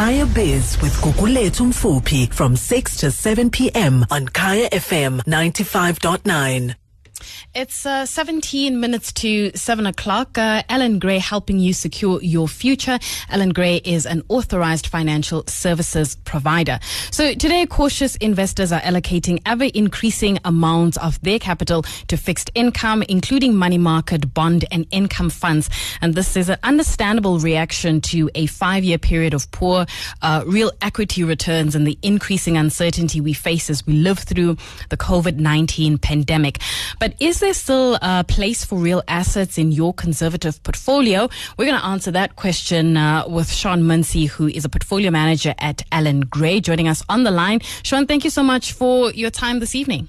Kaya Biz with Gugulethu Mfuphi from 6 to 7 p.m. on Kaya FM 95.9. It's uh, 17 minutes to 7 o'clock. Uh, Allan Gray helping you secure your future. Allan Gray is an authorized financial services provider. So today, cautious investors are allocating ever increasing amounts of their capital to fixed income, including money market, bond, and income funds. And this is an understandable reaction to a five year period of poor uh, real equity returns and the increasing uncertainty we face as we live through the COVID 19 pandemic. But is there still a place for real assets in your conservative portfolio? We're going to answer that question uh, with Sean Munsie, who is a portfolio manager at Allan Gray, joining us on the line. Sean, thank you so much for your time this evening.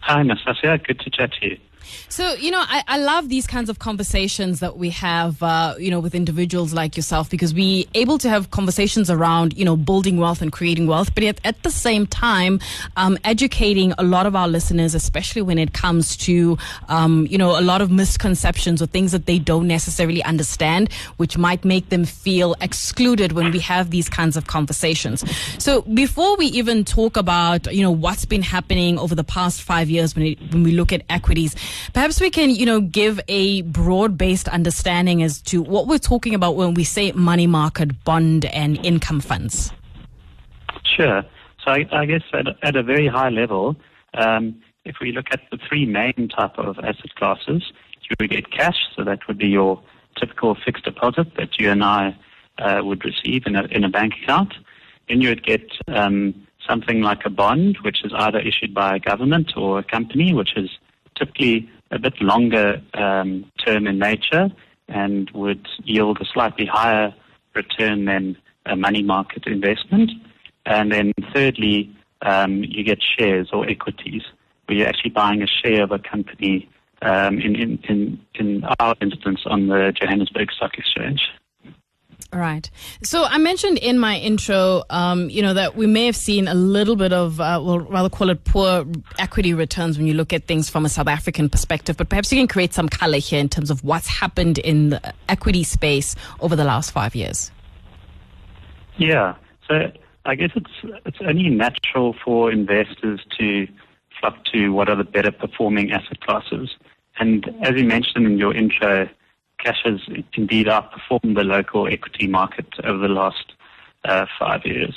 Hi, Nastasia. Good to chat to you. So, you know, I, I love these kinds of conversations that we have, uh, you know, with individuals like yourself because we able to have conversations around, you know, building wealth and creating wealth, but yet at the same time, um, educating a lot of our listeners, especially when it comes to, um, you know, a lot of misconceptions or things that they don't necessarily understand, which might make them feel excluded when we have these kinds of conversations. So before we even talk about, you know, what's been happening over the past five years when, it, when we look at equities, Perhaps we can, you know, give a broad-based understanding as to what we're talking about when we say money market, bond, and income funds. Sure. So I, I guess at, at, a very high level, um, if we look at the three main type of asset classes, you would get cash, so that would be your typical fixed deposit that you and I uh, would receive in a, in a bank account. Then you would get um, something like a bond, which is either issued by a government or a company, which is typically a bit longer um, term in nature and would yield a slightly higher return than a money market investment. And then thirdly, um, you get shares or equities, where you're actually buying a share of a company um, in, in, in, in our instance on the Johannesburg Stock Exchange. Right. So I mentioned in my intro, um, you know, that we may have seen a little bit of, uh, well, rather call it poor equity returns when you look at things from a South African perspective. But perhaps you can create some color here in terms of what's happened in the equity space over the last five years. Yeah. So I guess it's it's only natural for investors to flock to what are the better performing asset classes. And as you mentioned in your intro, cash has indeed outperformed the local equity market over the last uh, five years.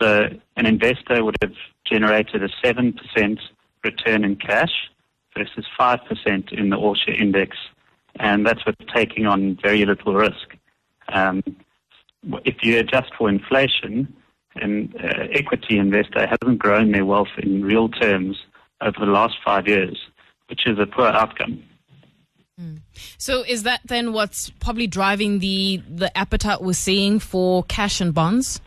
So an investor would have generated a 7% return in cash versus 5% in the all index. And that's with taking on very little risk. Um, if you adjust for inflation, an uh, equity investor hasn't grown their wealth in real terms over the last five years, which is a poor outcome. Mm. So is that then what's probably driving the the appetite we're seeing for cash and bonds?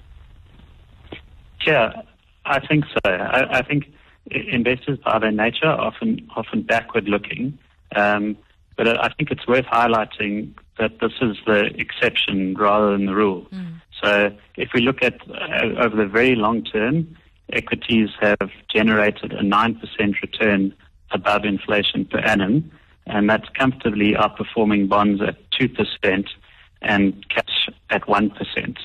Yeah, I think so. I, I think investors by their nature are often often backward looking, um, but I think it's worth highlighting that this is the exception rather than the rule. Mm. So if we look at uh, over the very long term, equities have generated a nine percent return above inflation per annum and that's comfortably outperforming bonds at 2% and cash at 1%.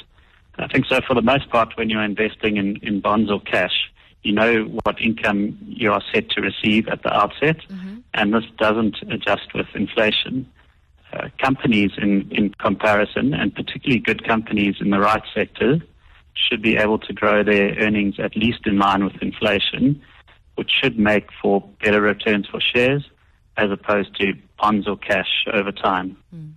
I think so for the most part when you're investing in, in bonds or cash, you know what income you are set to receive at the outset, mm-hmm. and this doesn't adjust with inflation. Uh, companies in, in comparison, and particularly good companies in the right sector, should be able to grow their earnings at least in line with inflation, which should make for better returns for shares as opposed to bonds or cash over time. Mm.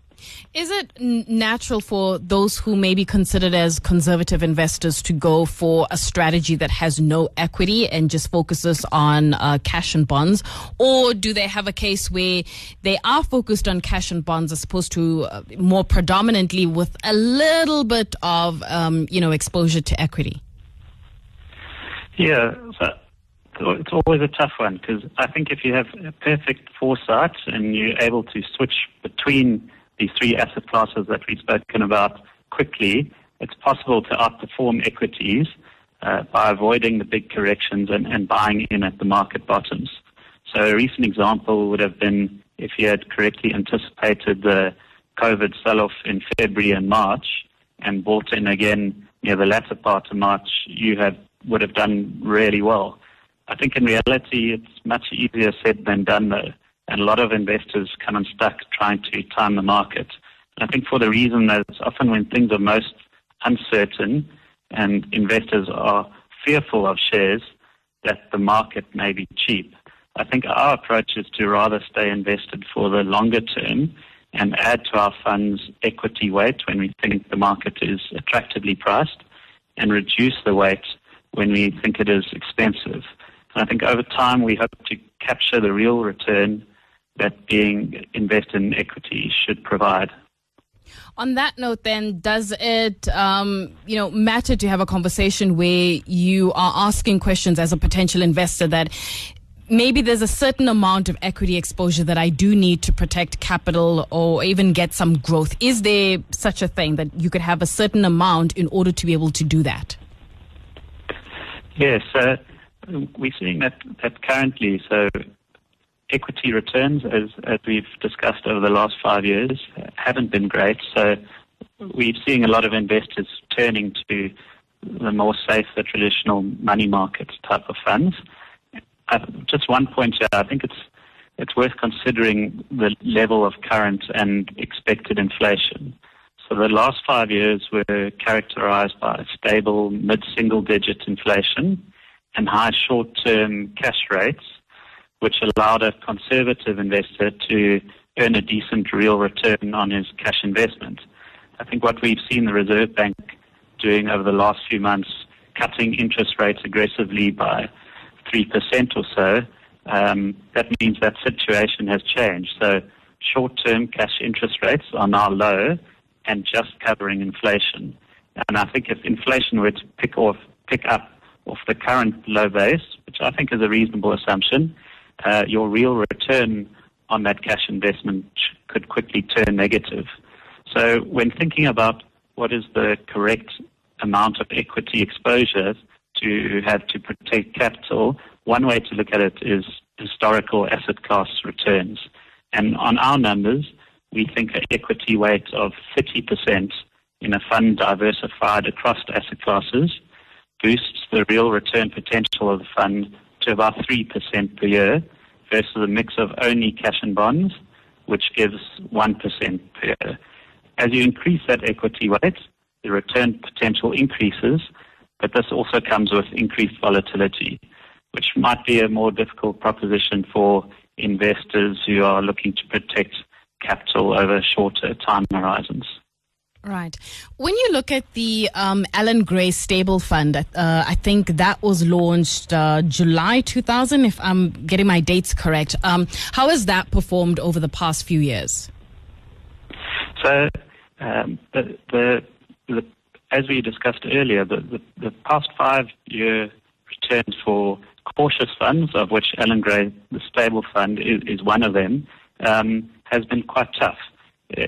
Is it natural for those who may be considered as conservative investors to go for a strategy that has no equity and just focuses on uh, cash and bonds? Or do they have a case where they are focused on cash and bonds as opposed to uh, more predominantly with a little bit of, um, you know, exposure to equity? Yeah, so it's always a tough one because I think if you have perfect foresight and you're able to switch between these three asset classes that we've spoken about quickly, it's possible to outperform equities uh, by avoiding the big corrections and, and buying in at the market bottoms. So a recent example would have been if you had correctly anticipated the COVID sell-off in February and March, and bought in again near the latter part of March, you have would have done really well. I think in reality, it's much easier said than done, though. And a lot of investors come unstuck trying to time the market. And I think for the reason that it's often when things are most uncertain and investors are fearful of shares, that the market may be cheap. I think our approach is to rather stay invested for the longer term and add to our funds equity weight when we think the market is attractively priced and reduce the weight when we think it is expensive. And I think over time we hope to capture the real return that being invested in equity should provide. On that note, then, does it, um, you know, matter to have a conversation where you are asking questions as a potential investor that maybe there's a certain amount of equity exposure that I do need to protect capital or even get some growth? Is there such a thing that you could have a certain amount in order to be able to do that? Yes, uh, we're seeing that, that currently. So equity returns, as, as we've discussed over the last five years, haven't been great. So we're seeing a lot of investors turning to the more safe, the traditional money market type of funds. Uh, just one point here, I think it's it's worth considering the level of current and expected inflation. So the last five years were characterized by stable mid-single digit inflation and high short-term cash rates which allowed a conservative investor to earn a decent real return on his cash investment. I think what we've seen the Reserve Bank doing over the last few months, cutting interest rates aggressively by 3% or so, um, that means that situation has changed. So short-term cash interest rates are now low and just covering inflation. And I think if inflation were to pick off, pick up off the current low base, which I think is a reasonable assumption, uh, your real return on that cash investment could quickly turn negative. So when thinking about what is the correct amount of equity exposure to have to protect capital, one way to look at it is historical asset class returns. And on our numbers, we think an equity weight of 30% in a fund diversified across asset classes boosts the real return potential of the fund to about 3% per year versus a mix of only cash and bonds, which gives 1% per year. As you increase that equity weight, the return potential increases, but this also comes with increased volatility, which might be a more difficult proposition for investors who are looking to protect capital over shorter time horizons. Right. When you look at the um, Allan Gray Stable Fund, uh, I think that was launched uh, July 2000, if I'm getting my dates correct. Um, how has that performed over the past few years? So, um, the, the, the, as we discussed earlier, the, the past five year returns for cautious funds, of which Allan Gray, the Stable Fund, is, is one of them, um, has been quite tough. Uh,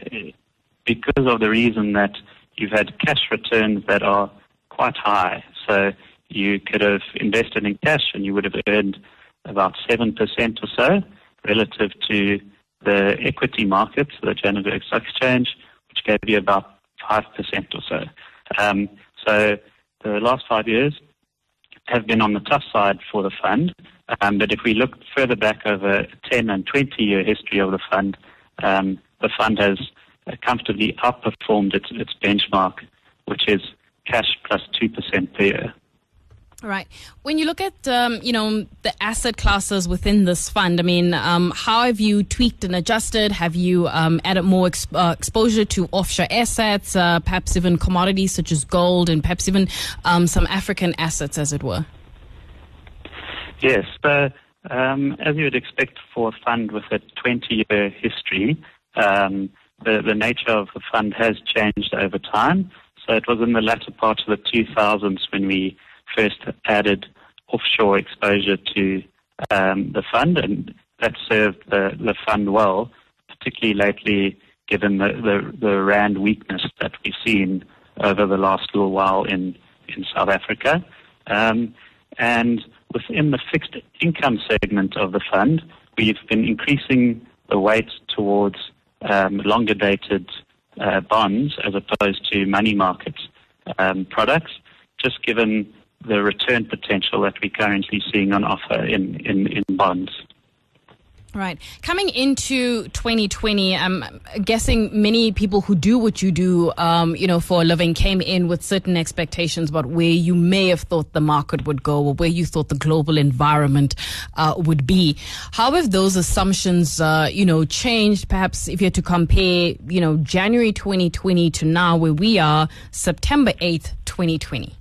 because of the reason that you've had cash returns that are quite high. So you could have invested in cash and you would have earned about 7% or so relative to the equity market, the Johannesburg Stock Exchange, which gave you about 5% or so. Um, so the last five years have been on the tough side for the fund. Um, but if we look further back over a 10 and 20 year history of the fund, um, the fund has comfortably outperformed its, its benchmark, which is cash plus 2% per year. All right. When you look at, um, you know, the asset classes within this fund, I mean, um, how have you tweaked and adjusted? Have you um, added more uh, exposure to offshore assets, uh, perhaps even commodities such as gold, and perhaps even um, some African assets, as it were? Yes. So, um, as you would expect for a fund with a 20-year history, um, the, the nature of the fund has changed over time. So it was in the latter part of the 2000s when we first added offshore exposure to um, the fund, and that served the, the fund well, particularly lately given the, the, the rand weakness that we've seen over the last little while in, in South Africa. Um, and within the fixed income segment of the fund, we've been increasing the weight towards um, longer dated uh, bonds as opposed to money market um, products, just given the return potential that we're currently seeing on offer in, in, in bonds. Right. Coming into 2020, I'm guessing many people who do what you do, um, you know, for a living came in with certain expectations about where you may have thought the market would go or where you thought the global environment uh, would be. How have those assumptions, uh, you know, changed? Perhaps if you had to compare, you know, January 2020 to now where we are, September 8th, 2020.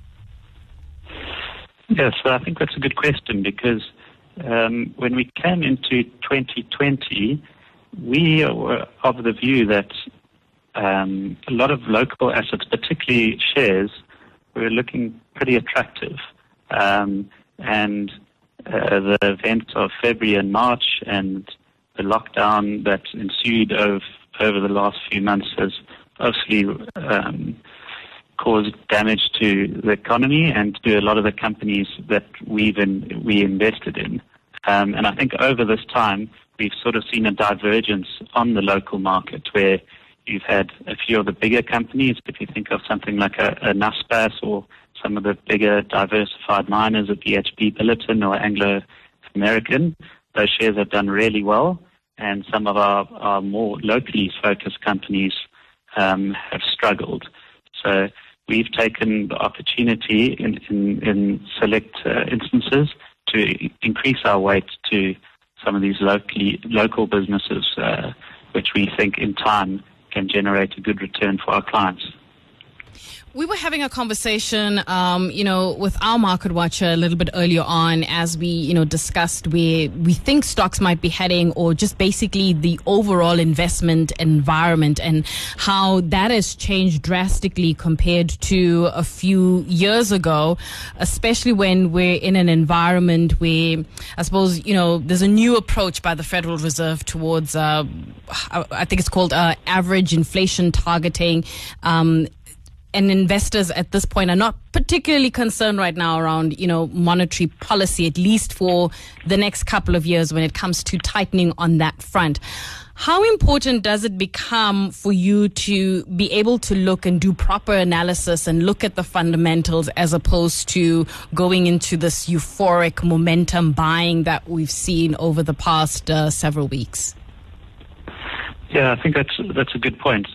Yes, I think that's a good question because um, when we came into 2020, we were of the view that um, a lot of local assets, particularly shares, were looking pretty attractive. Um, and uh, the events of February and March and the lockdown that ensued over, over the last few months has obviously um, caused damage to the economy and to a lot of the companies that we've in, we invested in. Um, and I think over this time, we've sort of seen a divergence on the local market where you've had a few of the bigger companies, if you think of something like a, a Naspers or some of the bigger diversified miners at BHP Billiton or Anglo American, those shares have done really well. And some of our, our more locally focused companies um, have struggled. We've taken the opportunity in, in, in select uh, instances to increase our weight to some of these locally, local businesses, uh, which we think in time can generate a good return for our clients. We were having a conversation, um, you know, with our market watcher a little bit earlier on as we, you know, discussed where we think stocks might be heading or just basically the overall investment environment and how that has changed drastically compared to a few years ago, especially when we're in an environment where I suppose, you know, there's a new approach by the Federal Reserve towards, uh, I think it's called uh, average inflation targeting. Um, and investors at this point are not particularly concerned right now around, you know, monetary policy, at least for the next couple of years when it comes to tightening on that front. How important does it become for you to be able to look and do proper analysis and look at the fundamentals as opposed to going into this euphoric momentum buying that we've seen over the past uh, several weeks? Yeah, I think that's that's a good point.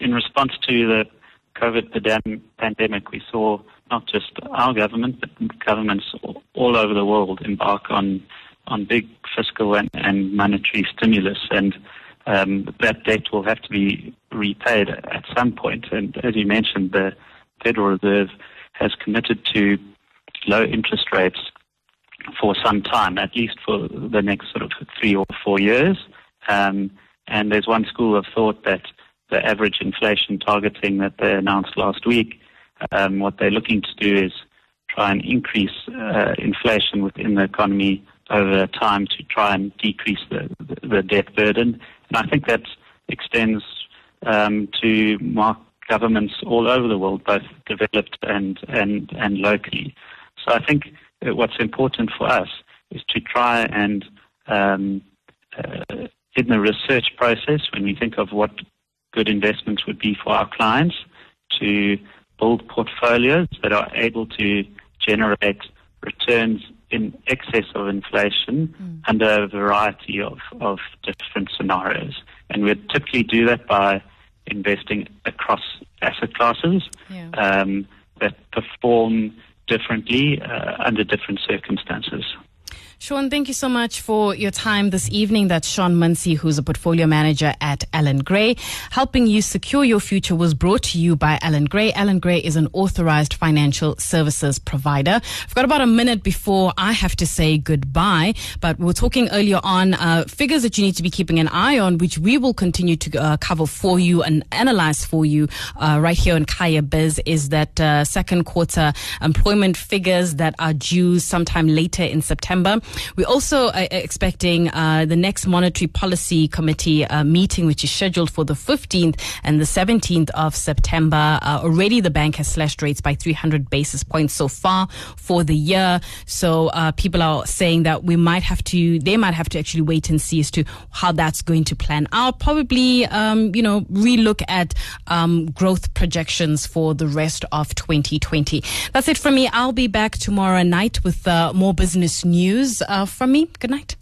In response to the COVID pandemic, we saw not just our government, but governments all over the world embark on on big fiscal and, and monetary stimulus, and um, that debt will have to be repaid at some point. And as you mentioned, the Federal Reserve has committed to low interest rates for some time, at least for the next sort of three or four years. Um, and there's one school of thought that the average inflation targeting that they announced last week, um, what they're looking to do is try and increase uh, inflation within the economy over time to try and decrease the, the, debt burden. And I think that extends um, to governments all over the world, both developed and, and, and locally. So I think what's important for us is to try and um, uh, in the research process, when we think of what good investments would be for our clients to build portfolios that are able to generate returns in excess of inflation mm. under a variety of, of different scenarios. And we typically do that by investing across asset classes yeah. um, that perform differently uh, under different circumstances. Sean, thank you so much for your time this evening. That's Sean Munsie, who's a portfolio manager at Allan Gray. Helping you secure your future was brought to you by Allan Gray. Allan Gray is an authorized financial services provider. I've got about a minute before I have to say goodbye, but we were talking earlier on uh, figures that you need to be keeping an eye on, which we will continue to uh, cover for you and analyze for you uh, right here in Kaya Biz, is that uh, second quarter employment figures that are due sometime later in September. We're also uh, expecting uh, the next Monetary Policy Committee uh, meeting, which is scheduled for the 15th and the 17th of September. Uh, already the bank has slashed rates by 300 basis points so far for the year. So uh, people are saying that we might have to, they might have to actually wait and see as to how that's going to plan out. Probably, um, you know, relook at um, growth projections for the rest of 2020. That's it from me. I'll be back tomorrow night with uh, more business news uh, from me. Good night.